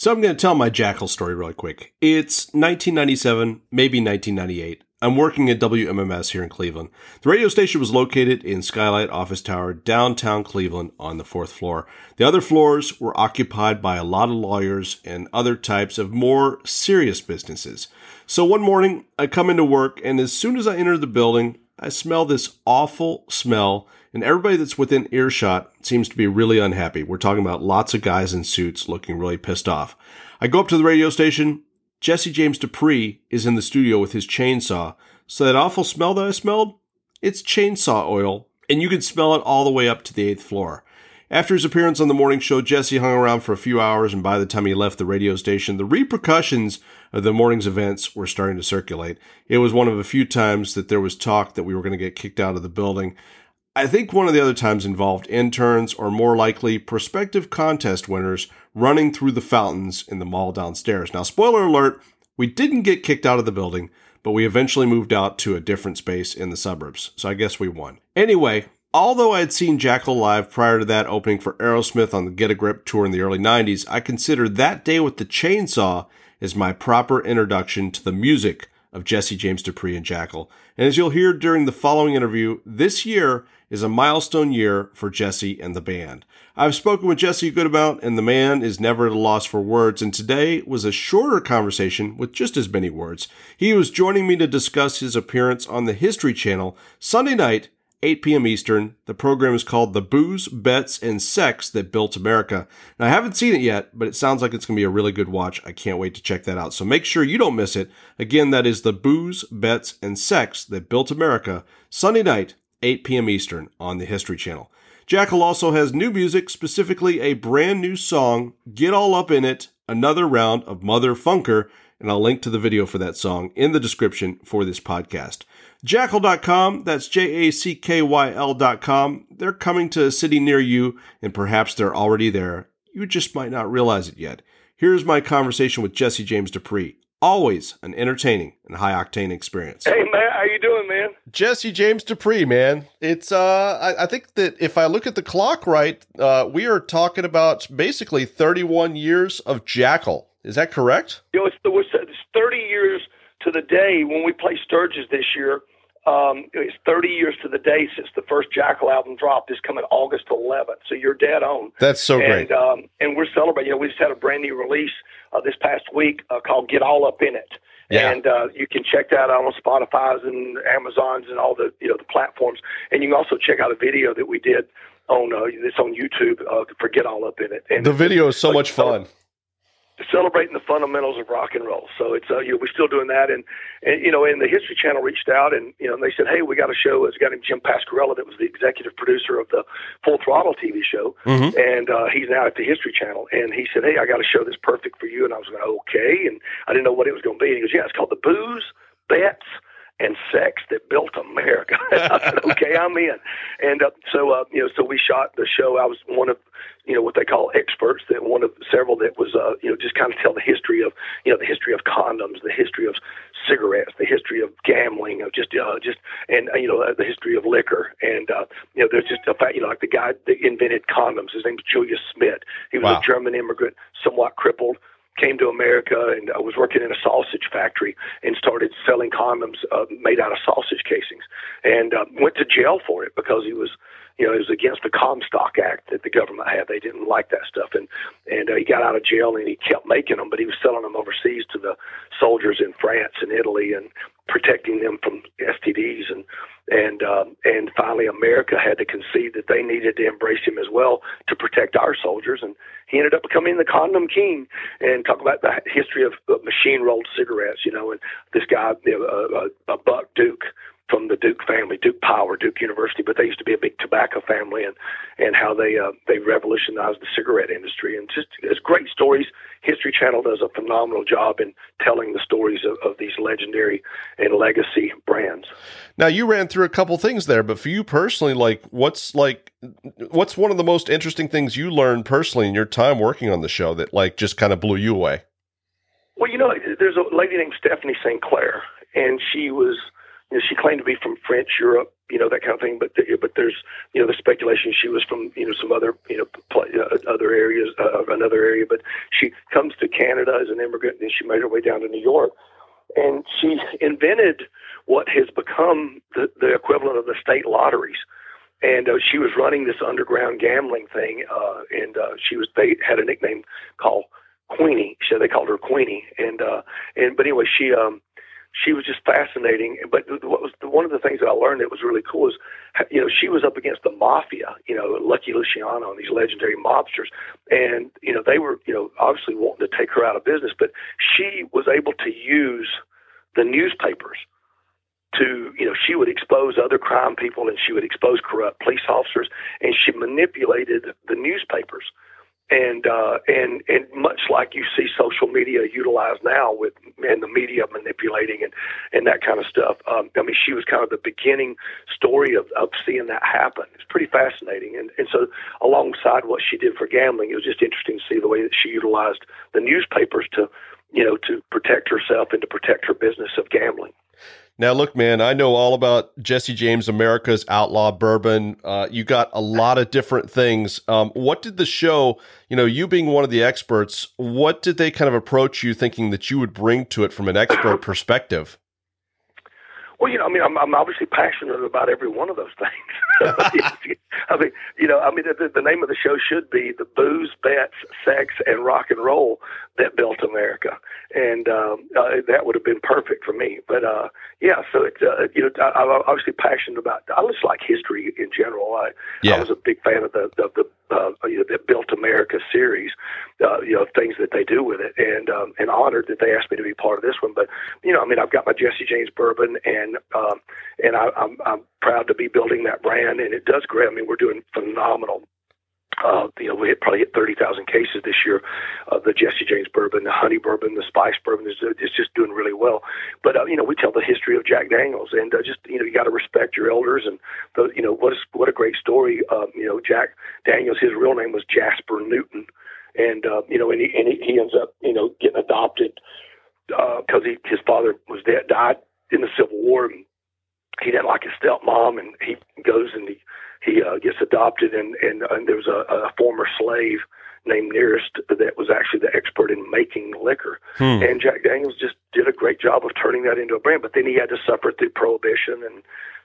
So I'm going to tell my Jackyl story really quick. It's 1997, maybe 1998. I'm working at WMMS here in Cleveland. The radio station was located in Skylight Office Tower, downtown Cleveland, on the fourth floor. The other floors were occupied by a lot of lawyers and other types of more serious businesses. So one morning, I come into work, and as soon as I enter the building, I smell this awful smell and everybody that's within earshot seems to be really unhappy. We're talking about lots of guys in suits looking really pissed off. I go up to the radio station. Jesse James Dupree is in the studio with his chainsaw. So that awful smell that I smelled, it's chainsaw oil, and you can smell it all the way up to the eighth floor. After his appearance on the morning show, Jesse hung around for a few hours, and by the time he left the radio station, the repercussions of the morning's events were starting to circulate. It was one of a few times that there was talk that we were going to get kicked out of the building. I think one of the other times involved interns or more likely prospective contest winners running through the fountains in the mall downstairs. Now, spoiler alert, we didn't get kicked out of the building, but we eventually moved out to a different space in the suburbs. So I guess we won. Anyway, although I had seen Jackyl live prior to that opening for Aerosmith on the Get a Grip tour in the early 90s, I consider that day with the chainsaw as my proper introduction to the music of Jesse James Dupree and Jackyl. And as you'll hear during the following interview, this year is a milestone year for Jesse and the band. I've spoken with Jesse a good amount, and the man is never at a loss for words, and today was a shorter conversation with just as many words. He was joining me to discuss his appearance on the History Channel Sunday night 8 p.m. Eastern. The program is called The Booze, Bets, and Sex That Built America. Now, I haven't seen it yet, but it sounds like it's going to be a really good watch. I can't wait to check that out. So make sure you don't miss it. Again, that is The Booze, Bets, and Sex That Built America, Sunday night, 8 p.m. Eastern on the History Channel. Jackyl also has new music, specifically a brand new song, Get All Up in It, another round of Mother Funker, and I'll link to the video for that song in the description for this podcast. Jackyl.com, that's J A C K Y L.com. They're coming to a city near you, and perhaps they're already there. You just might not realize it yet. Here's my conversation with Jesse James Dupree. Always an entertaining and high octane experience. Hey man, how you doing, man? Jesse James Dupree, man. It's uh, I, I think that if I look at the clock right, uh, we are talking about basically 31 years of Jackyl. Is that correct? You know, it's, it's 30 years to the day when we play Sturgis this year. Um, it's 30 years to the day since the first Jackyl album dropped. It's coming August 11th, so you're dead on. That's so and, great. Um, and we're celebrating. You know, we just had a brand new release uh, this past week uh, called "Get All Up in It." Yeah. And uh, you can check that out on Spotify's and Amazon's and all the you know the platforms. And you can also check out a video that we did on uh, it's on YouTube uh, for "Get All Up in It." And the video is so much fun celebrating the fundamentals of rock and roll. So it's uh, you know, we're still doing that, and, and you know, and the History Channel reached out, and you know, and they said, hey, we got a show. It's a guy named Jim Pasquarella that was the executive producer of the Full Throttle TV show, mm-hmm. and uh, he's now at the History Channel, and he said, hey, I got a show that's perfect for you, and I was going, okay, and I didn't know what it was going to be. And he goes, yeah, it's called the Booze Bets and sex that built America. Said, okay, I'm in. And uh, so, uh, you know, so we shot the show. I was one of, you know, what they call experts. That one of several that was, uh, you know, just kind of tell the history of, you know, the history of condoms, the history of cigarettes, the history of gambling, of just, uh, just, and uh, you know, uh, the history of liquor. And uh, you know, there's just a fact, you know, like the guy that invented condoms. His name was Julius Smith. He was Wow. a German immigrant, somewhat crippled came to America and I was working in a sausage factory and started selling condoms uh, made out of sausage casings. And uh, went to jail for it because he was you know it was against the Comstock Act that the government had. They didn't like that stuff. And and uh, he got out of jail and he kept making them but he was selling them overseas to the soldiers in France and Italy and protecting them from STDs and and um, and finally America had to concede that they needed to embrace him as well to protect our soldiers. And he ended up becoming the condom king. And talk about the history of machine rolled cigarettes you know and this guy know, uh, uh, Buck Duke from the Duke family, Duke Power, Duke University, but they used to be a big tobacco family, and and how they uh, they revolutionized the cigarette industry, and just it's great stories. History Channel does a phenomenal job in telling the stories of, of these legendary and legacy brands. Now you ran through a couple things there, but for you personally, like what's like what's one of the most interesting things you learned personally in your time working on the show that like just kind of blew you away? Well, you know, there's a lady named Stephanie St. Clair, and she was you know, she claimed to be from French Europe, you know, that kind of thing. But the, but there's you know the speculation she was from you know some other you know play, uh, other areas uh, another area. But she comes to Canada as an immigrant, and she made her way down to New York, and she invented what has become the, the equivalent of the state lotteries. And uh, she was running this underground gambling thing, uh, and uh, she was they had a nickname called Queenie. So they called her Queenie, and uh, and but anyway, she um, she was just fascinating. But what was one of the things that I learned that was really cool is, you know, she was up against the mafia, you know, Lucky Luciano and these legendary mobsters, and you know they were, you know, obviously wanting to take her out of business, but she was able to use the newspapers to, you know, she would expose other crime people and she would expose corrupt police officers, and she manipulated the newspapers and uh, and and much like you see social media utilized now with and the media manipulating and and that kind of stuff. Um, I mean, she was kind of the beginning story of, of seeing that happen. It's pretty fascinating, and and so alongside what she did for gambling, it was just interesting to see the way that she utilized the newspapers to you know to protect herself and to protect her business of gambling. Now, look, man, I know all about Jesse James, America's Outlaw Bourbon. Uh, you got a lot of different things. Um, what did the show, you know, you being one of the experts, what did they kind of approach you thinking that you would bring to it from an expert perspective? Well, you know, I mean, I'm, I'm obviously passionate about every one of those things. I mean, you know, I mean, the, the name of the show should be "The Booze, Bets, Sex, and Rock and Roll That Built America," and um, uh, that would have been perfect for me. But uh, yeah, so it's uh, you know, I, I'm obviously passionate about. I just like history in general. I, yeah. I was a big fan of the of the uh, you know, the Built America series, uh, you know, things that they do with it, and um, and honored that they asked me to be part of this one. But you know, I mean, I've got my Jesse James bourbon, and um, and I, I'm I'm proud to be building that brand, and it does great. I mean, we're doing phenomenal uh, you know, we had probably hit 30,000 cases this year of the Jesse James bourbon, the honey bourbon, the spice bourbon is it's just doing really well. But uh, you know, we tell the history of Jack Daniels, and uh, just you know, you got to respect your elders, and the, you know, what is what a great story. Um, you know, Jack Daniels, his real name was Jasper Newton, and uh, you know, and he and he, ends up you know getting adopted because uh, his father was dead, died in the Civil War, and he didn't like his stepmom, and he goes and he he uh, gets adopted, and and, and there was a, a former slave named Nearest that was actually the expert in making liquor, hmm. and Jack Daniels just did a great job of turning that into a brand. But then he had to suffer through prohibition and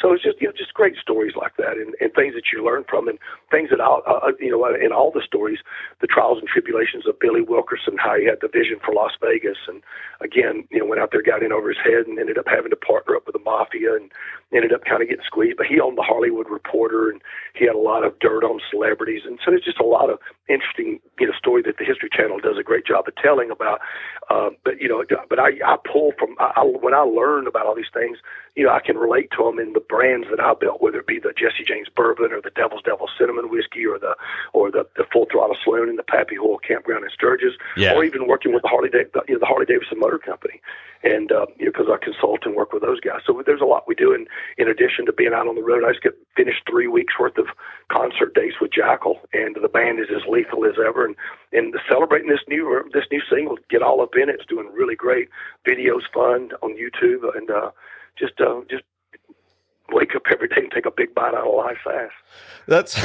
so it's just you know just great stories like that, and, and things that you learn from, and things that I'll, uh, you know in all the stories, the trials and tribulations of Billy Wilkerson, how he had the vision for Las Vegas, and again you know went out there, got in over his head, and ended up having to partner up with the mafia, and ended up kind of getting squeezed. But he owned the Hollywood Reporter, and he had a lot of dirt on celebrities, and so there's just a lot of interesting you know story that the History Channel does a great job of telling about. Uh, but you know, but I I pull from I, I, when I learn about all these things, you know, I can relate to them in the brands that I built, whether it be the Jesse James Bourbon or the Devil's Devil Cinnamon Whiskey or the or the, the Full Throttle Saloon and the Pappy Hoyle Campground in Sturgis, yeah. or even working with the Harley the, you know, the Harley Davidson Motor Company, and uh, you know because I consult and work with those guys. So there's a lot we do. And in addition to being out on the road, I just get finished three weeks worth of concert dates with Jackyl, and the band is as lethal as ever. And and celebrating this new this new single, get all up in it. It's doing really great. Videos fun on YouTube, and uh, just uh, just wake up every day and take a big bite out of life fast. That's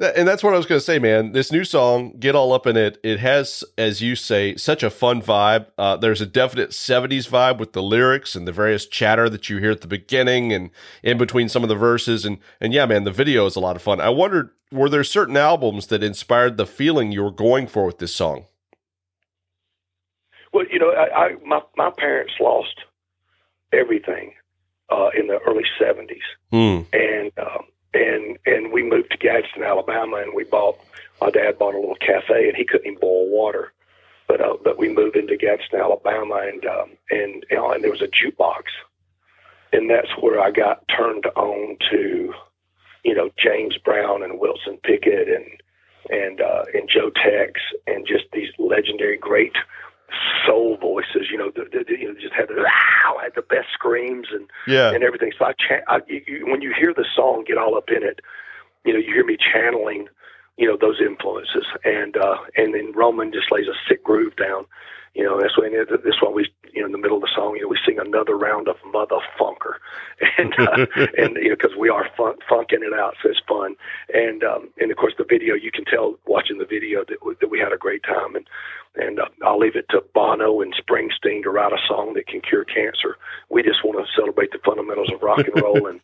and that's what I was going to say, man. This new song, "Get All Up in It," it has, as you say, such a fun vibe. Uh, there's a definite '70s vibe with the lyrics and the various chatter that you hear at the beginning and in between some of the verses. And and yeah, man, the video is a lot of fun. I wondered, were there certain albums that inspired the feeling you were going for with this song? Well, you know, I, I my my parents lost everything uh, in the early '70s, mm. and um, and and we moved to Gadsden, Alabama, and we bought. My dad bought a little cafe, and he couldn't even boil water. But uh, but we moved into Gadsden, Alabama, and um, and you know, and there was a jukebox, and that's where I got turned on to, you know, James Brown and Wilson Pickett and and uh, and Joe Tex and just these legendary great soul voices, you know, the, the, you know, just had the had the best screams and yeah. and everything. So I, cha- I you, when you hear the song, get all up in it. You know, you hear me channeling, you know, those influences, and uh, and then Roman just lays a sick groove down. You know, that's why that's why we you know, in the middle of the song, you know, we sing another round of Mother Funker, and uh, and you know, because we are fun, funking it out, so it's fun. And um, and of course, the video, you can tell watching the video that we, that we had a great time. And and uh, I'll leave it to Bono and Springsteen to write a song that can cure cancer. We just want to celebrate the fundamentals of rock and roll and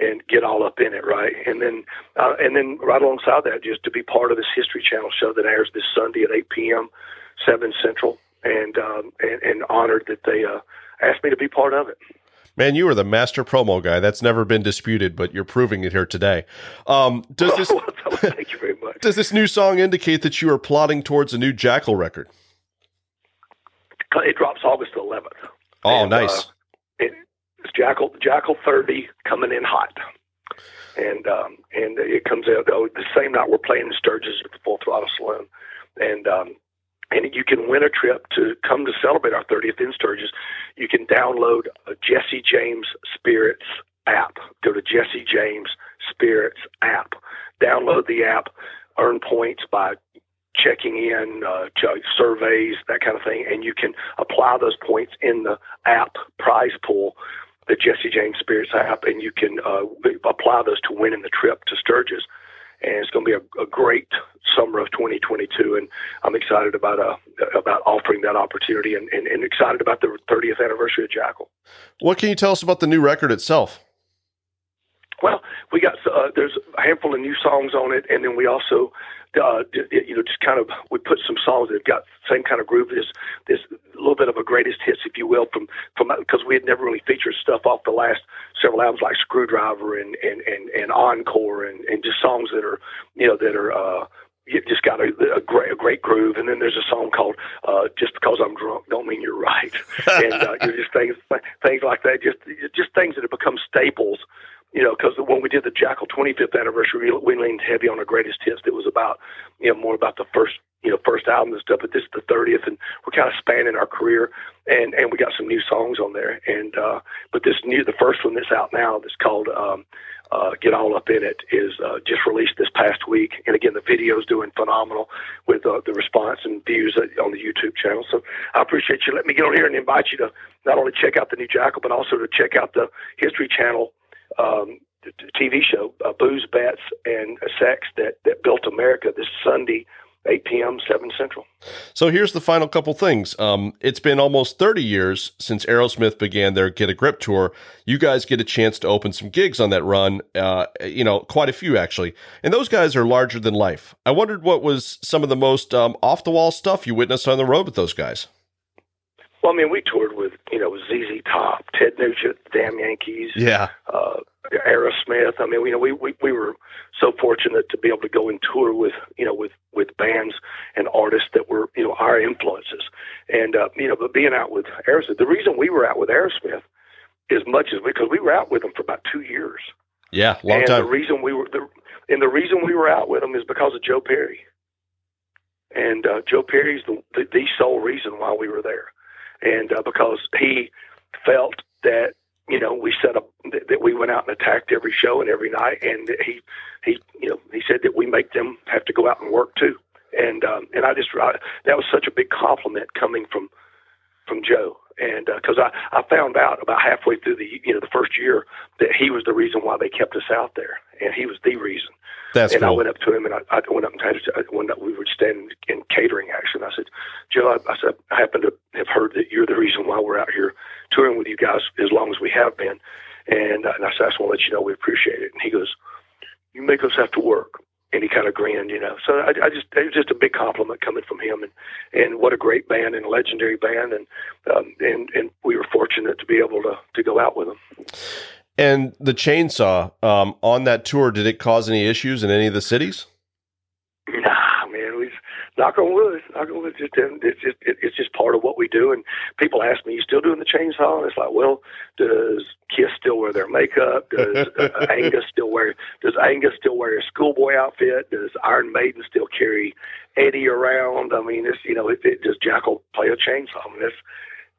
and get all up in it, right? And then uh, and then right alongside that, just to be part of this History Channel show that airs this Sunday at 8 p.m. 7 Central, and um, and, and honored that they uh, asked me to be part of it. Man, you are the master promo guy. That's never been disputed, but you're proving it here today. Um, does this? Thank you very much. Does this new song indicate that you are plotting towards a new Jackyl record? It drops August 11th. Oh, and, nice. Uh, it, it's Jackyl Jackyl 30 coming in hot, and um, and it comes out oh, the same night we're playing in Sturgis at the Full Throttle Saloon, and um, and you can win a trip to come to celebrate our 30th in Sturgis. You can download a Jesse James Spirits app. Go to Jesse James Spirits app. Download the app. Earn points by checking in, uh, surveys, that kind of thing, and you can apply those points in the app prize pool, the Jesse James Spirits app, and you can uh, apply those to winning the trip to Sturgis and it's going to be a, a, great summer of 2022. And I'm excited about uh, about offering that opportunity, and, and, and, excited about the 30th anniversary of Jackyl. What can you tell us about the new record itself? Well, we got uh, there's a handful of new songs on it, and then we also uh, you know, just kind of we put some songs that got same kind of groove. This this little bit of a greatest hits, if you will, from from because we had never really featured stuff off the last several albums like Screwdriver and and and, and Encore and and just songs that are you know that are. uh you just got a, a great a great groove, and then there's a song called uh, "Just Because I'm Drunk Don't Mean You're Right," and uh, you know, just things things like that, just just things that have become staples you know, because when we did the Jackyl 25th anniversary, we leaned heavy on the greatest hits. It was about, you know, more about the first, you know, first album and stuff. But this is the 30th, and we're kind of spanning our career, and and we got some new songs on there. And uh, but this new, the first one that's out now, that's called um, uh, "Get All Up in It," is uh, just released this past week. And again, the video's doing phenomenal with uh, the response and views on the YouTube channel. So I appreciate you letting me get on here and invite you to not only check out the new Jackyl, but also to check out the History Channel um, TV show, uh, Booze, Bets, and Sex that, that built America this Sunday, 8 p.m., 7 Central. So here's the final couple things. Um, it's been almost 30 years since Aerosmith began their Get a Grip tour. You guys get a chance to open some gigs on that run, uh, you know, quite a few actually. And those guys are larger than life. I wondered what was some of the most um, off the wall stuff you witnessed on the road with those guys. Well, I mean, we toured with you know ZZ Top, Ted Nugent, Damn Yankees, yeah, uh, Aerosmith. I mean, you know, we, we we were so fortunate to be able to go and tour with you know with with bands and artists that were you know our influences, and uh, you know, but being out with Aerosmith, the reason we were out with Aerosmith as much as because we were out with them for about two years. Yeah, long and time. The reason we were the and the reason we were out with them is because of Joe Perry. And uh, Joe Perry's the, the the sole reason why we were there and uh, because he felt that you know we set up that, we went out and attacked every show and every night, and he he you know he said that we make them have to go out and work too, and um, and I just I, that was such a big compliment coming from from Joe, and because uh, I I found out about halfway through the you know the first year that he was the reason why they kept us out there, and he was the reason. That's and cool. I went up to him and I, I went up and had I went up, we were standing in catering action. I said, Joe, I, I said, I happen to heard that you're the reason why we're out here touring with you guys as long as we have been. And, uh, and I said, I just want to let you know we appreciate it. And he goes, you make us have to work. And he kind of grinned, you know. So I, I just it was just a big compliment coming from him, and and what a great band and a legendary band, and um, and and we were fortunate to be able to to go out with them. And the chainsaw um, on that tour, did it cause any issues in any of the cities? Nah, man. We knock on wood. Knock on wood. Just it's just it's just part of what we do. And people ask me, "You still doing the chainsaw?" And it's like, well, does Kiss still wear their makeup? Does uh, Angus still wear? Does Angus still wear a schoolboy outfit? Does Iron Maiden still carry Eddie around? I mean, it's you know, it, it, does Jackyl play a chainsaw? I mean, that's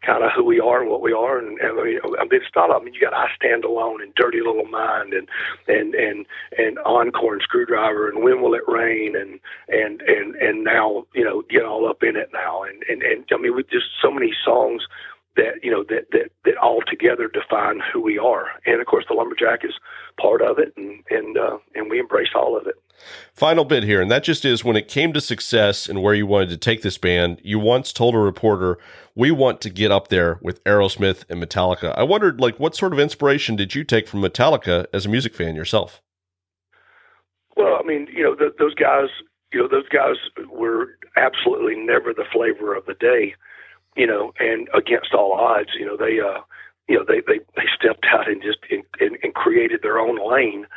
kind of who we are and what we are. And, and I mean, it's not. I mean, you got I Stand Alone and Dirty Little Mind and and and and Encore and Screwdriver and When Will It Rain and and and and now you know get all up in it now. And and and I mean, with just so many songs that you know that that that all together define who we are. And of course, the lumberjack is part of it, and and uh, and we embrace all of it. Final bit here, and that just is when it came to success and where you wanted to take this band. You once told a reporter, "We want to get up there with Aerosmith and Metallica." I wondered, like, what sort of inspiration did you take from Metallica as a music fan yourself? Well, I mean, you know, those guys, you know, those guys were absolutely never the flavor of the day you know, and against all odds, you know, they, uh, you know, they, they, they stepped out and just, and, and created their own lane.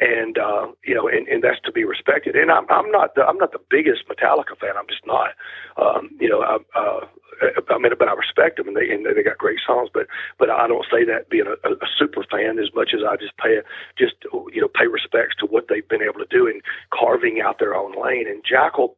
And, uh, you know, and, and that's to be respected. And I'm, I'm not, the, I'm not the biggest Metallica fan. I'm just not, um, you know, I, uh, I mean, but I respect them and they, and they got great songs, but, but I don't say that being a, a super fan as much as I just pay, just, you know, pay respects to what they've been able to do in carving out their own lane. And Jackyl,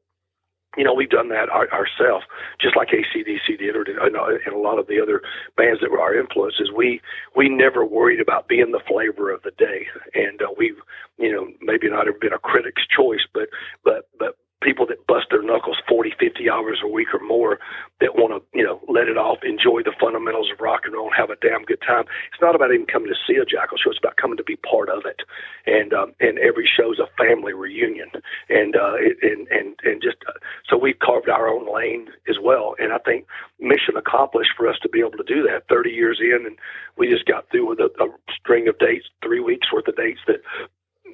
you know, we've done that our, ourselves, just like ACDC did, or did, and a lot of the other bands that were our influences. We we never worried about being the flavor of the day, and uh, we've, you know, maybe not ever been a critic's choice, but but but people that bust their knuckles 40, 50 hours a week or more that want to, you know, let it off, enjoy the fundamentals of rock and roll, and have a damn good time. It's not about even coming to see a Jackyl show. It's about coming to be part of it. And um, and every show's a family reunion. And uh, and and and just uh, so we've carved our own lane as well. And I think mission accomplished for us to be able to do that. Thirty years in, and we just got through with a, a string of dates, three weeks worth of dates that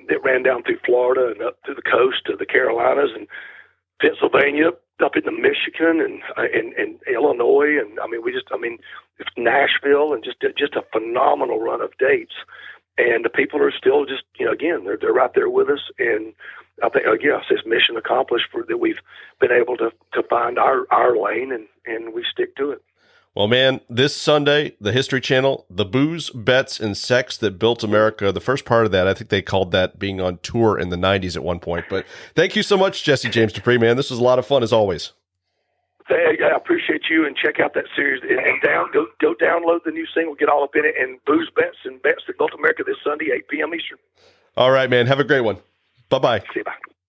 that ran down through Florida and up to the coast to the Carolinas and Pennsylvania, up into Michigan and uh, and, and Illinois, and I mean we just I mean it's Nashville, and just just a phenomenal run of dates. And the people are still just you know again they're they're right there with us, and I think again it's mission accomplished for that we've been able to to find our our lane and and we stick to it. Well, man, this Sunday, the History Channel, the booze, bets, and sex that built America. The first part of that, I think they called that being on tour in the '90s at one point. But thank you so much, Jesse James Dupree, man. This was a lot of fun as always. Hey, I appreciate you and check out that series and, and down go go download the new single, get all up in it, and booze bets and bets that built America this Sunday, 8 p.m. Eastern. All right, man. Have a great one. Bye bye. See you. Bye.